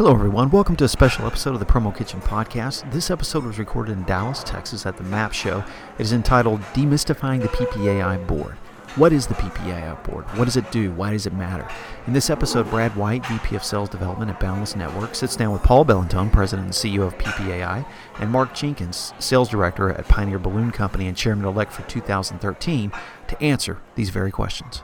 Hello, everyone. Welcome to a special episode of the Promo Kitchen Podcast. This episode was recorded in Dallas, Texas at the MAP Show. It is entitled Demystifying the PPAI Board. What is the PPAI board? What does it do? Why does it matter? In this episode, Brad White, VP of Sales Development at Boundless Network, sits down with Paul Bellantone, President and CEO of PPAI, and Mark Jenkins, Sales Director at Pioneer Balloon Company and Chairman elect for 2013, to answer these very questions.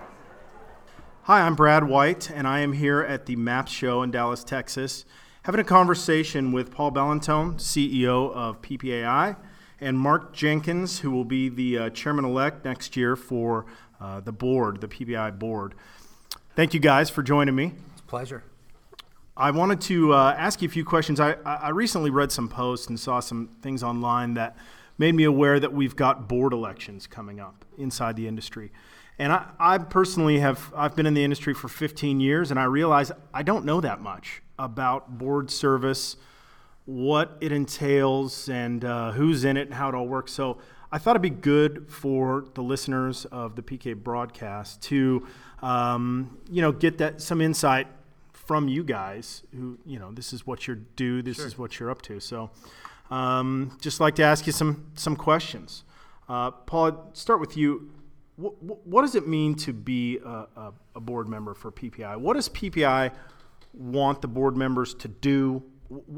Hi, I'm Brad White, and I am here at the MAP show in Dallas, Texas, having a conversation with Paul Bellantone, CEO of PPAI, and Mark Jenkins, who will be the uh, chairman elect next year for uh, the board, the PPAI board. Thank you guys for joining me. It's a pleasure. I wanted to uh, ask you a few questions. I, I recently read some posts and saw some things online that made me aware that we've got board elections coming up inside the industry. And I, I personally have I've been in the industry for 15 years, and I realize I don't know that much about board service, what it entails, and uh, who's in it, and how it all works. So I thought it'd be good for the listeners of the PK broadcast to, um, you know, get that some insight from you guys. Who, you know, this is what you're do, this Sure. is what you're up to. So, um, just like to ask you some some questions. Uh, Paul, I'd start with you. What, what does it mean to be a, a, a board member for PPI? What does PPI want the board members to do,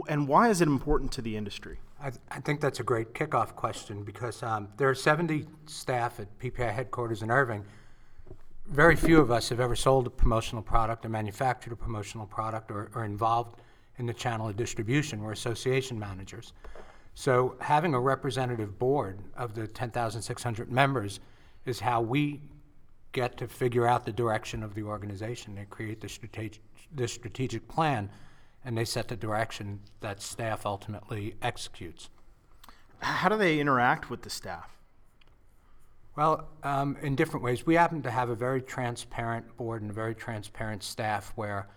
and why is it important to the industry? I, I think that's a great kickoff question because um, there are 70 staff at PPI headquarters in Irving. Very few of us have ever sold a promotional product or manufactured a promotional product or, or involved in the channel of distribution. We're association managers. So having a representative board of the 10,600 members is how we get to figure out the direction of the organization. They create the strategic, the strategic plan, and they set the direction that staff ultimately executes. How do they interact with the staff? Well, um, in different ways. We happen to have a very transparent board and a very transparent staff where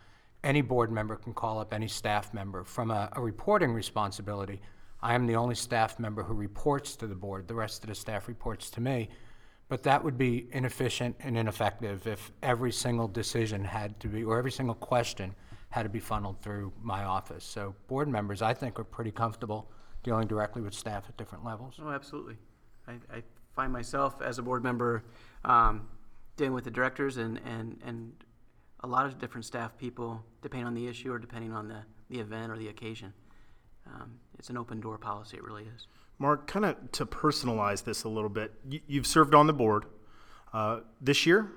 any board member can call up any staff member. From a, a reporting responsibility, I am the only staff member who reports to the board. The rest of the staff reports to me. But that would be inefficient and ineffective if every single decision had to be, or every single question had to be funneled through my office. So board members, I think, are pretty comfortable dealing directly with staff at different levels. Oh, absolutely. I, I find myself as a board member um, dealing with the directors and, and, and a lot of different staff people, depending on the issue or depending on the, the event or the occasion. Um, it's an open door policy, it really is. Mark, kind of to personalize this a little bit, you, you've served on the board uh, this year,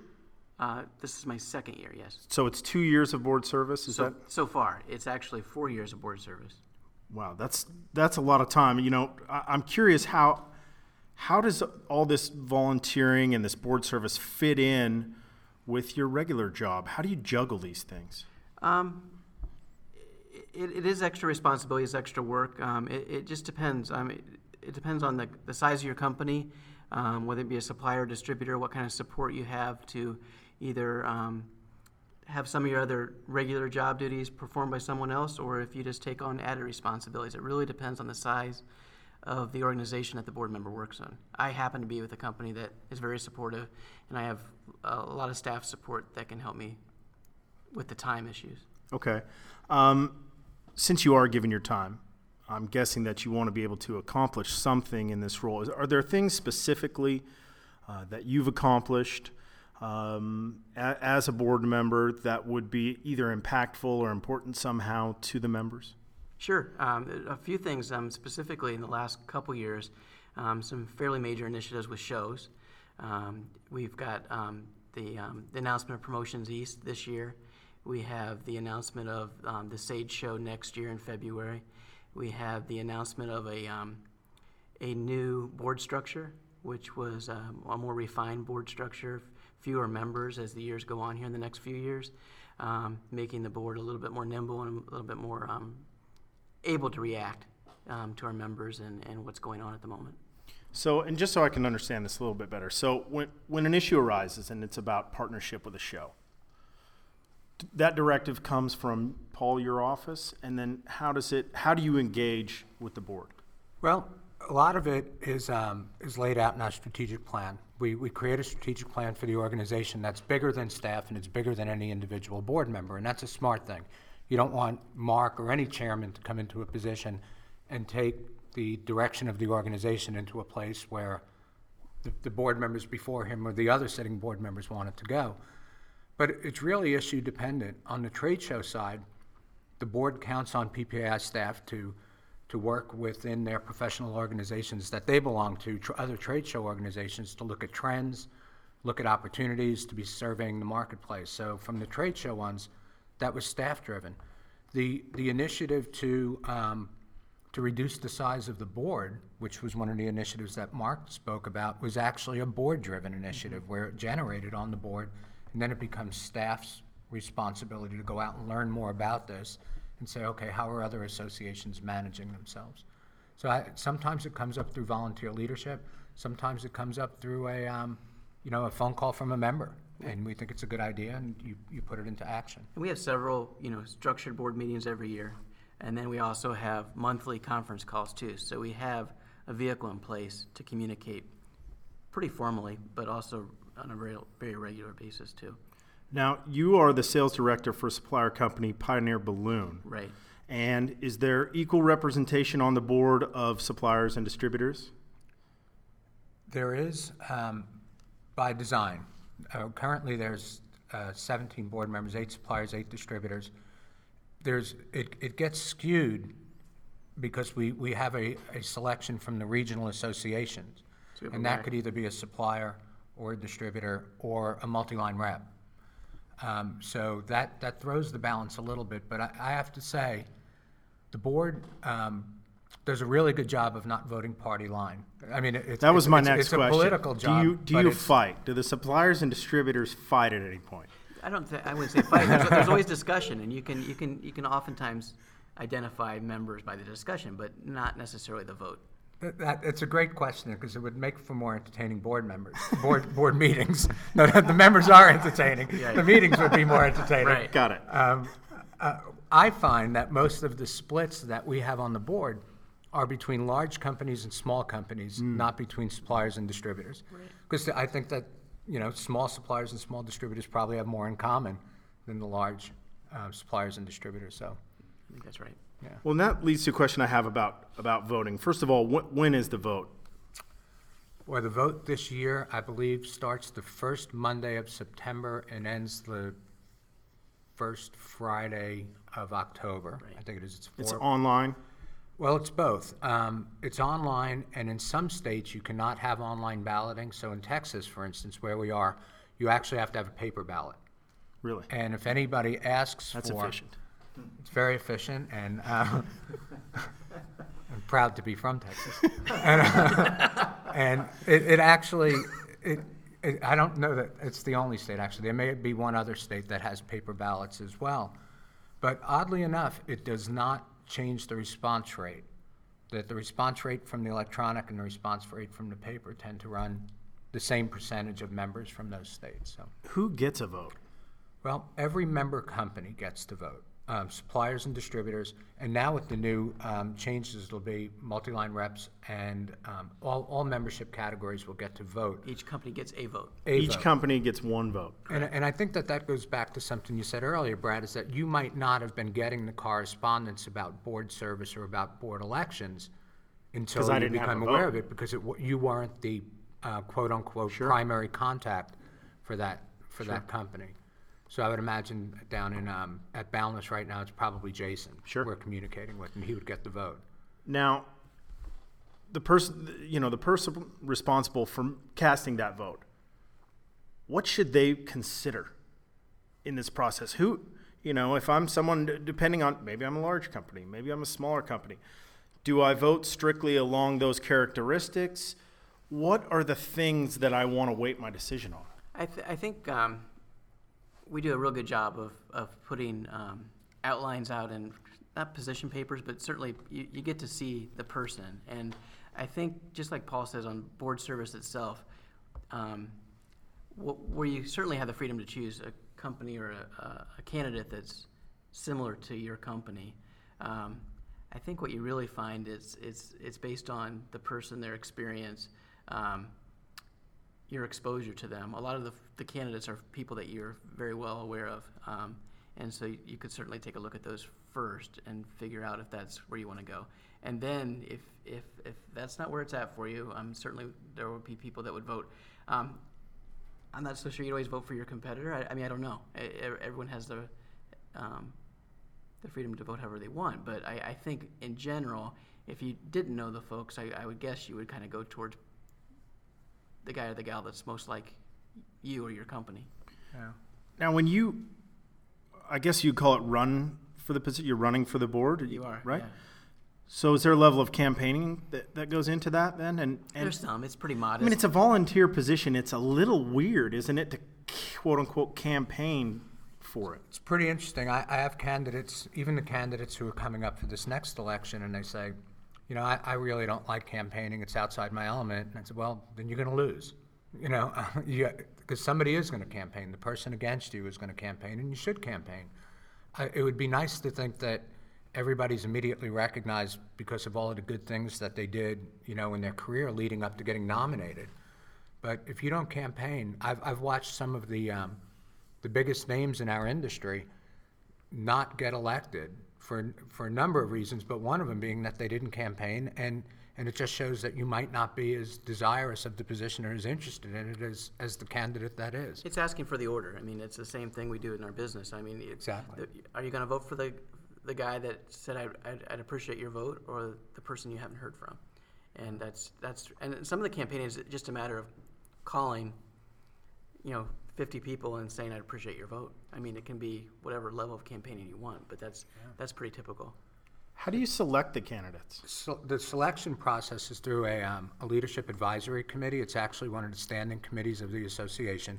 Uh, this is my second year, yes. so it's two years of board service. Is So, that so far, it's actually four years of board service. wow? That's that's a lot of time. You know, I, I'm curious how how does all this volunteering and this board service fit in with your regular job? How do you juggle these things? Um, it, it is extra responsibility, it's extra work. Um, it, it just depends. Um, it, it depends on the, the size of your company, um, whether it be a supplier or distributor, what kind of support you have to either um, have some of your other regular job duties performed by someone else, or if you just take on added responsibilities. It really depends on the size of the organization that the board member works on. I happen to be with a company that is very supportive, and I have a lot of staff support that can help me with the time issues. Okay. Um, since you are given your time, I'm guessing that you want to be able to accomplish something in this role. Are there things specifically uh, that you've accomplished um, a- as a board member that would be either impactful or important somehow to the members? Sure. Um, a few things um, specifically in the last couple years, um, some fairly major initiatives with shows. Um, we've got um, the, the announcement of Promotions East this year. We have the announcement of um, the Sage Show next year in February. We have the announcement of a, um, a new board structure, which was um, a more refined board structure, fewer members as the years go on here in the next few years, um, making the board a little bit more nimble and a little bit more um, able to react um, to our members and, and what's going on at the moment. So, and just so I can understand this a little bit better, so when, when an issue arises and it's about partnership with a show, that directive comes from Paul, your office, and then how does it? How do you engage with the board? Well, a lot of it is, um, is laid out in our strategic plan. We, we create a strategic plan for the organization that's bigger than staff and it's bigger than any individual board member, and that's a smart thing. You don't want Mark or any chairman to come into a position and take the direction of the organization into a place where the, the board members before him or the other sitting board members want it to go. But it's really issue dependent. On the trade show side, the board counts on PPAI staff to, to work within their professional organizations that they belong to, tr- other trade show organizations, to look at trends, look at opportunities to be surveying the marketplace. So from the trade show ones, that was staff-driven. The, the initiative to, um, to reduce the size of the board, which was one of the initiatives that Mark spoke about, was actually a board-driven initiative where it generated on the board, and then it becomes staff's responsibility to go out and learn more about this and say, okay, how are other associations managing themselves? So I, sometimes it comes up through volunteer leadership. Sometimes it comes up through a, um, you know, a phone call from a member, and we think it's a good idea, and you, you put it into action. And we have several, you know, structured board meetings every year. And then we also have monthly conference calls too. So we have a vehicle in place to communicate pretty formally, but also on a very, very regular basis too. Now, you are the sales director for supplier company Pioneer Balloon. Right. And is there equal representation on the board of suppliers and distributors? There is, um, by design. Uh, currently, there's uh, 17 board members, eight suppliers, eight distributors. There's, it, it gets skewed because we, we have a, a selection from the regional associations. So we have a And that rack. could either be a supplier or a distributor or a multi-line rep. Um, so that, that throws the balance a little bit, but I, I have to say, the board, um, does a really good job of not voting party line. I mean, it's. That was my it's- next It's a question. political job. Do you, do you fight? Do the suppliers and distributors fight at any point? I don't think, I wouldn't say fight. There's, there's always discussion and you can, you can, you can oftentimes identify members by the discussion, but not necessarily the vote. That, that, it's a great question, because it would make for more entertaining board members, board, board meetings. No, the members are entertaining, the meetings would be more entertaining. Right. Got it. Um, uh, I find that most of the splits that we have on the board are between large companies and small companies, not between suppliers and distributors. Because I think that, you know, small suppliers and small distributors probably have more in common than the large uh, suppliers and distributors, so, I think that's right. Yeah. Well, and that leads to a question I have about, about voting. First of all, wh- when is the vote? Well, the vote this year, I believe, starts the first Monday of September and ends the first Friday of October. I think it is, it's It's online? Well, it's both. Um, it's online, and in some states, you cannot have online balloting. So in Texas, for instance, where we are, you actually have to have a paper ballot. Really? And if anybody asks That's for. efficient. It's very efficient, and uh, I'm proud to be from Texas. and uh, and it, it actually, it, it, I don't know that it's the only state, actually. There may be one other state that has paper ballots as well. But oddly enough, it does not change the response rate. That the response rate from the electronic and the response rate from the paper tend to run the same percentage of members from those states, so. Who gets a vote? Well, every member company gets to vote, um, suppliers and distributors, and now with the new um, changes, it'll be multi-line reps, and um, all, all membership categories will get to vote. Each company gets a vote. a Each vote. company gets one vote. And, and I think that that goes back to something you said earlier, Brad, is that you might not have been getting the correspondence about board service or about board elections until 'Cause I you didn't have become a aware vote. of it, because it, wa- you weren't the uh, quote-unquote primary contact for that, for that company. So I would imagine down in, um, at Boundless right now, it's probably Jason. Sure. We're communicating with, and he would get the vote. Now, the person, you know, the person responsible for casting that vote, what should they consider in this process? Who, you know, if I'm someone, depending on, maybe I'm a large company, maybe I'm a smaller company, do I vote strictly along those characteristics? What are the things that I want to weight my decision on? I, th- I think um, we do a real good job of, of putting um, outlines out in not position papers, but certainly you, you get to see the person. And I think, just like Paul says on board service itself, um, wh- where you certainly have the freedom to choose a company or a, a, a candidate that's similar to your company. Um, I think what you really find is it's, it's based on the person, their experience, um, your exposure to them. A lot of the, the candidates are people that you're very well aware of. Um, And so you, could certainly take a look at those first and figure out if that's where you want to go. And then if, if, if that's not where it's at for you, um, certainly there would be people that would vote. Um, I'm not so sure you'd always vote for your competitor. I, I mean, I don't know. E- everyone has the, um, the freedom to vote however they want. But I, I think in general, if you didn't know the folks, I, I would guess you would kind of go towards the guy or the gal that's most like you or your company. Yeah. Now, when you, I guess you call it run for the position, you're running for the board? You are Right? yeah. So is there a level of campaigning that, that goes into that then? And, and There's some. It's pretty modest. I mean, it's a volunteer position. It's a little weird, isn't it, to quote unquote campaign for it? It's pretty interesting. I, I have candidates, even the candidates who are coming up for this next election, and they say, you know, I, I really don't like campaigning. It's outside my element. And I said, well, then you're going to lose. You know, because somebody is going to campaign. The person against you is going to campaign, and you should campaign. I, it would be nice to think that everybody's immediately recognized because of all of the good things that they did, you know, in their career leading up to getting nominated. But if you don't campaign, I've, I've watched some of the, um, the biggest names in our industry not get elected for, for a number of reasons, but one of them being that they didn't campaign. And, and it just shows that you might not be as desirous of the position or as interested in it as, as the candidate that is. It's asking for the order. I mean, it's the same thing we do in our business. I mean, Exactly. Are you going to vote for the, the guy that said, I'd, I'd, I'd appreciate your vote, or the person you haven't heard from? And that's, that's, and some of the campaigning is just a matter of calling, you know, 50 people and saying, I'd appreciate your vote. I mean, it can be whatever level of campaigning you want, but that's, that's pretty typical. How do you select the candidates? So the selection process is through a, um, a leadership advisory committee. It's actually one of the standing committees of the association.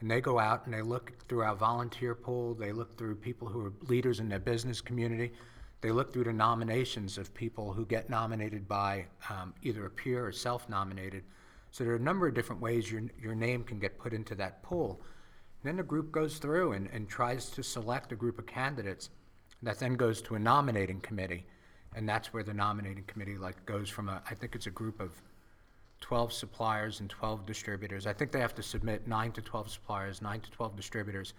And they go out and they look through our volunteer pool, they look through people who are leaders in their business community. They look through the nominations of people who get nominated by um, either a peer or self-nominated. So there are a number of different ways your, your name can get put into that pool. Then the group goes through and, and tries to select a group of candidates that then goes to a nominating committee. And that's where the nominating committee like goes from a, I think it's a group of 12 suppliers and 12 distributors. I think they have to submit nine to 12 suppliers, nine to 12 distributors.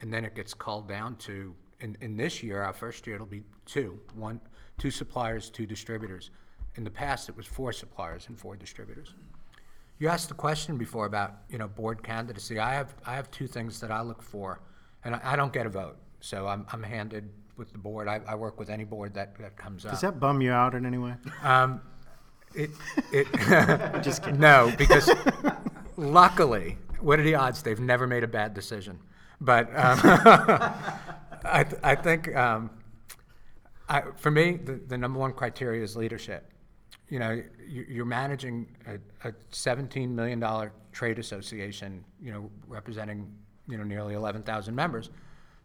And then it gets called down to, in, in this year, our first year, it'll be two, one, two suppliers, two distributors. In the past, it was four suppliers and four distributors. You asked the question before about, you know, board candidacy. I have, I have two things that I look for, and I, I don't get a vote. So I'm, I'm handed with the board. I, I work with any board that, that comes up. Does that bum you out in any way? Um, it, it, just kidding. No, because luckily, what are the odds? They've never made a bad decision. But um, I, th- I think um, I, for me, the, the number one criteria is leadership. You know, you, you're managing a, a $17 million trade association, you know, representing, you know, nearly 11,000 members.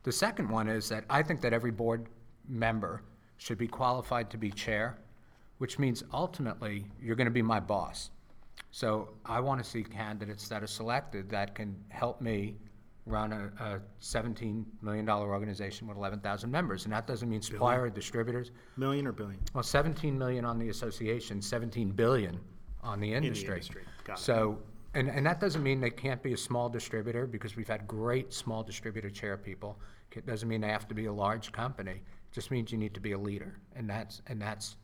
The second one is that I think that every board member should be qualified to be chair, which means ultimately you're going to be my boss. So I want to see candidates that are selected that can help me run a, a $17 million organization with 11,000 members. And that doesn't mean supplier or distributors. Million or billion? Well, 17 million on the association, 17 billion on the industry. industry. Got it. So, and, and that doesn't mean they can't be a small distributor because we've had great small distributor chair people. It doesn't mean they have to be a large company. It just means you need to be a leader. And that's, and that's,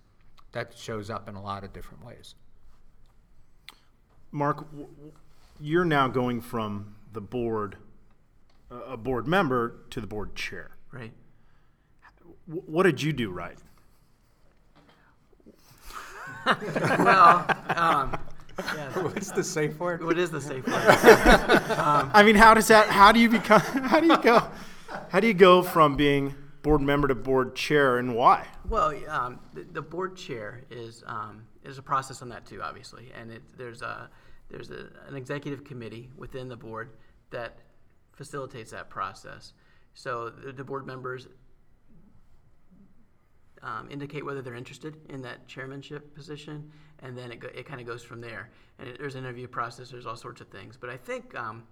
that shows up in a lot of different ways. Mark, w- w- you're now going from the board, a a board member, to the board chair. Right. W- What did you do right? well, um, yeah, What's the safe word? what is the safe word? I mean, how does that? How do you become? How do you go? How do you go from being board member to board chair, and why? Well, um, the, the board chair is um, is a process on that too, obviously, and it, there's a there's a, an executive committee within the board that facilitates that process. So the, the board members um, indicate whether they're interested in that chairmanship position, and then it, go, it kind of goes from there. And it, there's an interview process. There's all sorts of things, but I think. Um,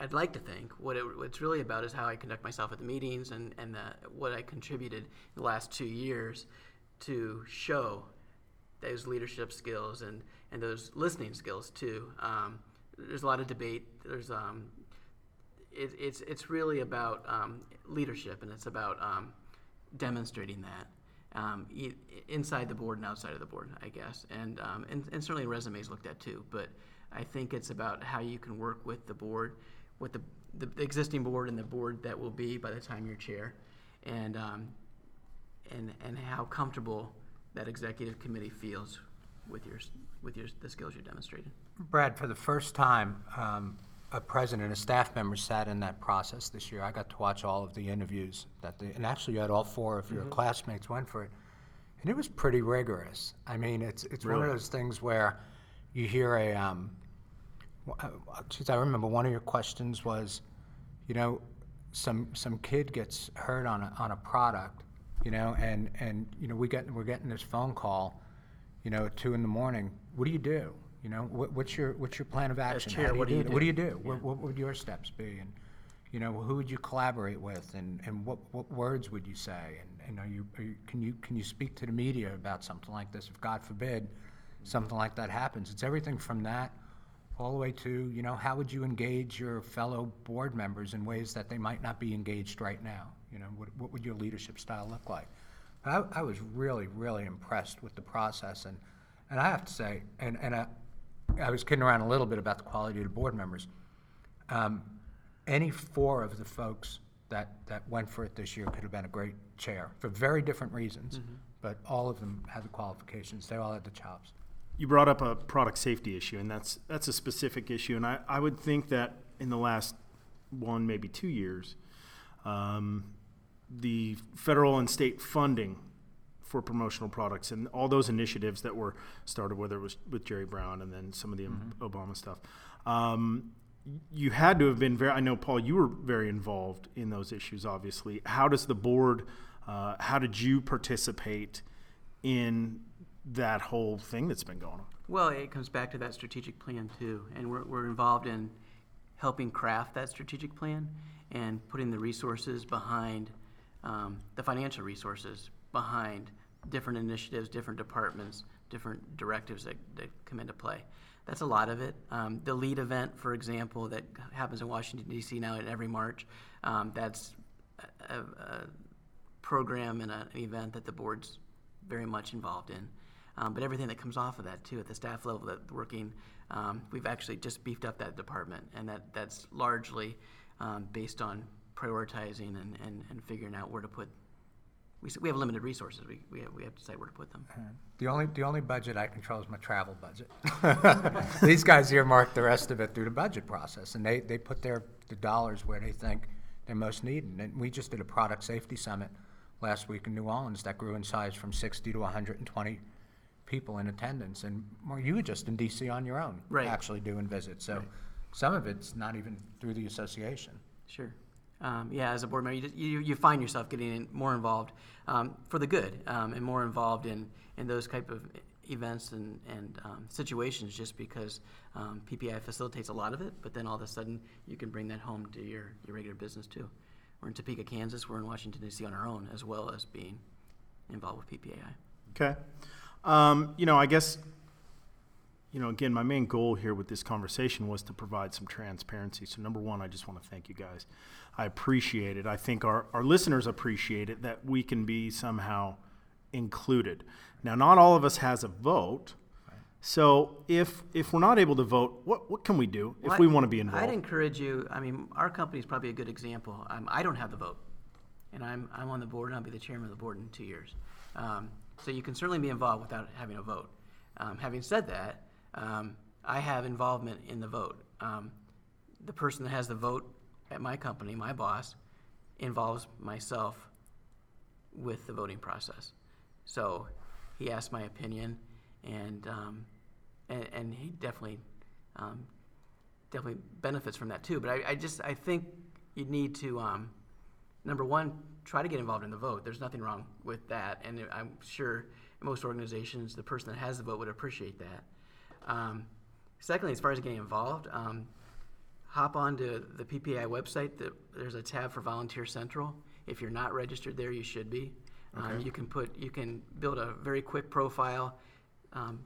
I'd like to think what, it, what it's really about is how I conduct myself at the meetings and, and the, what I contributed the last two years to show those leadership skills and, and those listening skills too. Um, there's a lot of debate. There's um, it, it's it's really about um, leadership, and it's about um, demonstrating that um, inside the board and outside of the board, I guess, and, um, and and certainly resumes looked at too. But I think it's about how you can work with the board, with the the existing board and the board that will be by the time you're chair, and um, and and how comfortable that executive committee feels with your with your the skills you're demonstrating. Brad, for the first time, um, a president and a staff member sat in that process this year. I got to watch all of the interviews that they, and actually you had all four of your classmates went for it. And it was pretty rigorous. I mean, it's, it's one of those things where you hear a, um, uh, geez, I remember one of your questions was, you know, some, some kid gets hurt on a, on a product, you know, and, and, you know, we get, we're getting this phone call, you know, at two in the morning. What do you do? You know, what, what's your, what's your plan of action? How chair, what do you What do do? you do? What, what would your steps be? And, you know, who would you collaborate with? And, and what, what words would you say? And, and are you, are you, can you, can you speak to the media about something like this? If God forbid, something like that happens. It's everything from that all the way to, you know, how would you engage your fellow board members in ways that they might not be engaged right now? You know, what, what would your leadership style look like? I, I was really, really impressed with the process, and, and I have to say, and, and I, I was kidding around a little bit about the quality of the board members. Um, any four of the folks that, that went for it this year could have been a great chair for very different reasons, but all of them had the qualifications. They all had the chops. You brought up a product safety issue, and that's that's a specific issue. And I, I would think that in the last one, maybe two years, um, the federal and state funding for promotional products and all those initiatives that were started, whether it was with Jerry Brown and then some of the Obama stuff, um, you had to have been very. I know, Paul, you were very involved in those issues. Obviously, how does the board? Uh, how did you participate in that whole thing that's been going on? Well, it comes back to that strategic plan too, and we're, we're involved in helping craft that strategic plan and putting the resources behind um, the financial resources behind different initiatives, different departments, different directives that, that come into play. That's a lot of it. Um, the lead event, for example, that happens in Washington D.C. now in every March, um, that's a, a, program and a, an event that the board's very much involved in. Um, but everything that comes off of that too, at the staff level, that working, um, we've actually just beefed up that department, and that that's largely um, based on prioritizing and, and, and figuring out where to put. We, we have limited resources. We, we, have, we have to decide where to put them. Uh, the only, the only budget I control is my travel budget. These guys earmark the rest of it through the budget process, and they, they put their, the dollars where they think they're most needed. And we just did a product safety summit last week in New Orleans that grew in size from sixty to hundred and twenty people in attendance. And Mark, you were just in DC on your own, Right. actually doing visits. So some of it's not even through the association. Sure. Um, yeah, as a board member, you, you, you find yourself getting in, more involved um, for the good um, and more involved in, in those type of events and, and um, situations just because um, PPI facilitates a lot of it, but then all of a sudden you can bring that home to your, your regular business too. We're in Topeka, Kansas. We're in Washington, D.C. on our own as well as being involved with PPAI. Okay. Um, you know, I guess, you know, again, my main goal here with this conversation was to provide some transparency. So, number one, I just want to thank you guys. I appreciate it. I think our, our listeners appreciate it that we can be somehow included. Now, not all of us has a vote. So, if if we're not able to vote, what, what can we do if Well, we I- want to be involved? I'd encourage you. I mean, our company is probably a good example. Um, I don't have the vote, and I'm I'm on the board, and I'll be the chairman of the board in two years. Um, so you can certainly be involved without having a vote. Um, having said that, um, I have involvement in the vote. Um, the person that has the vote at my company, my boss, involves myself with the voting process. So he asked my opinion, and um, and, and he definitely um, definitely benefits from that too. But I, I just I think you need to um, number one try to get involved in the vote. There's nothing wrong with that, and I'm sure most organizations the person that has the vote would appreciate that. Um, secondly, as far as getting involved. Um, hop onto the PPI website. The, there's a tab for Volunteer Central. If you're not registered there, you should be. Um, you can put you can build a very quick profile, um,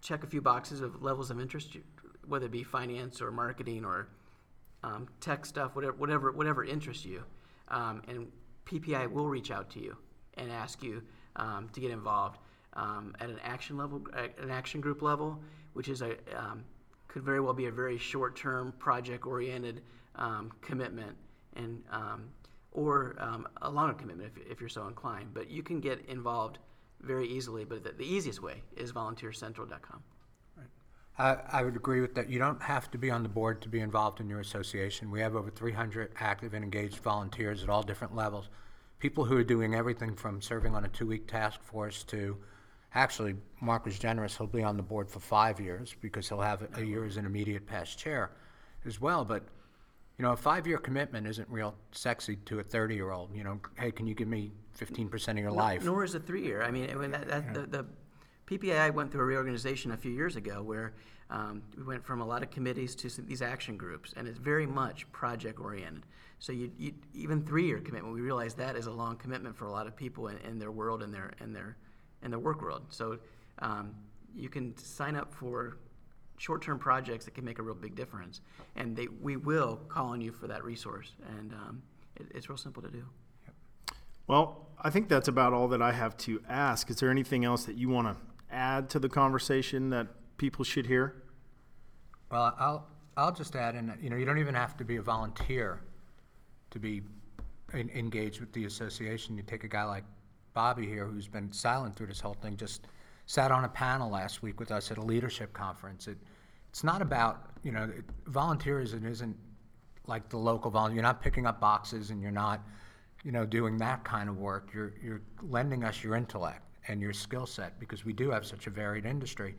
check a few boxes of levels of interest, whether it be finance or marketing or um, tech stuff, whatever, whatever, whatever interests you. Um, and PPI will reach out to you and ask you um, to get involved um, at an action level, an action group level, which is a um, could very well be a very short-term, project-oriented um, commitment, and um, or um, a longer commitment if, if you're so inclined. But you can get involved very easily. But the, the easiest way is volunteercentral.com. I, I would agree with that. You don't have to be on the board to be involved in your association. We have over 300 active and engaged volunteers at all different levels. People who are doing everything from serving on a two-week task force to, actually, Mark was generous, he'll be on the board for five years because he'll have a year as an immediate past chair as well. But, you know, a five-year commitment isn't real sexy to a 30-year-old. You know, hey, can you give me 15% of your life? Nor is a three-year. I mean, I mean that, that, the, the PPAI went through a reorganization a few years ago where um, we went from a lot of committees to some, these action groups, and it's very much project-oriented. So you, you, even three-year commitment, we realize that is a long commitment for a lot of people in, in their world and their in their in the work world. So um, you can sign up for short-term projects that can make a real big difference, and they, we will call on you for that resource, and um, it, it's real simple to do. Well, I think that's about all that I have to ask. Is there anything else that you want to add to the conversation that people should hear? Well, I'll, I'll just add in, that, you know, you don't even have to be a volunteer to be en- engaged with the association. You take a guy like Bobby here, who's been silent through this whole thing, just sat on a panel last week with us at a leadership conference. It, it's not about, you know, it, volunteerism isn't like the local volunteer. You're not picking up boxes and you're not, you know, doing that kind of work. You're, you're lending us your intellect and your skill set because we do have such a varied industry.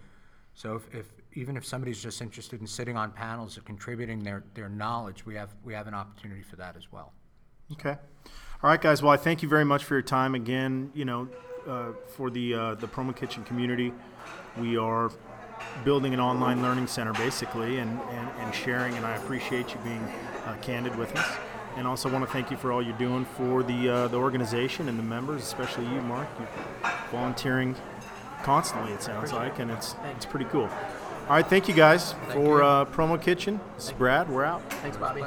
So if, if even if somebody's just interested in sitting on panels and contributing their, their knowledge, we have we have an opportunity for that as well. Okay. All right, guys. Well, I thank you very much for your time again. You know, uh, for the uh, the Promo Kitchen community, we are building an online learning center basically, and, and, and sharing. And I appreciate you being uh, candid with us. And also want to thank you for all you're doing for the uh, the organization and the members, especially you, Mark. You're volunteering constantly. It sounds like, and it's it's pretty cool. All right, thank you guys for uh, Promo Kitchen. This is Brad. We're out. Thanks, Bobby.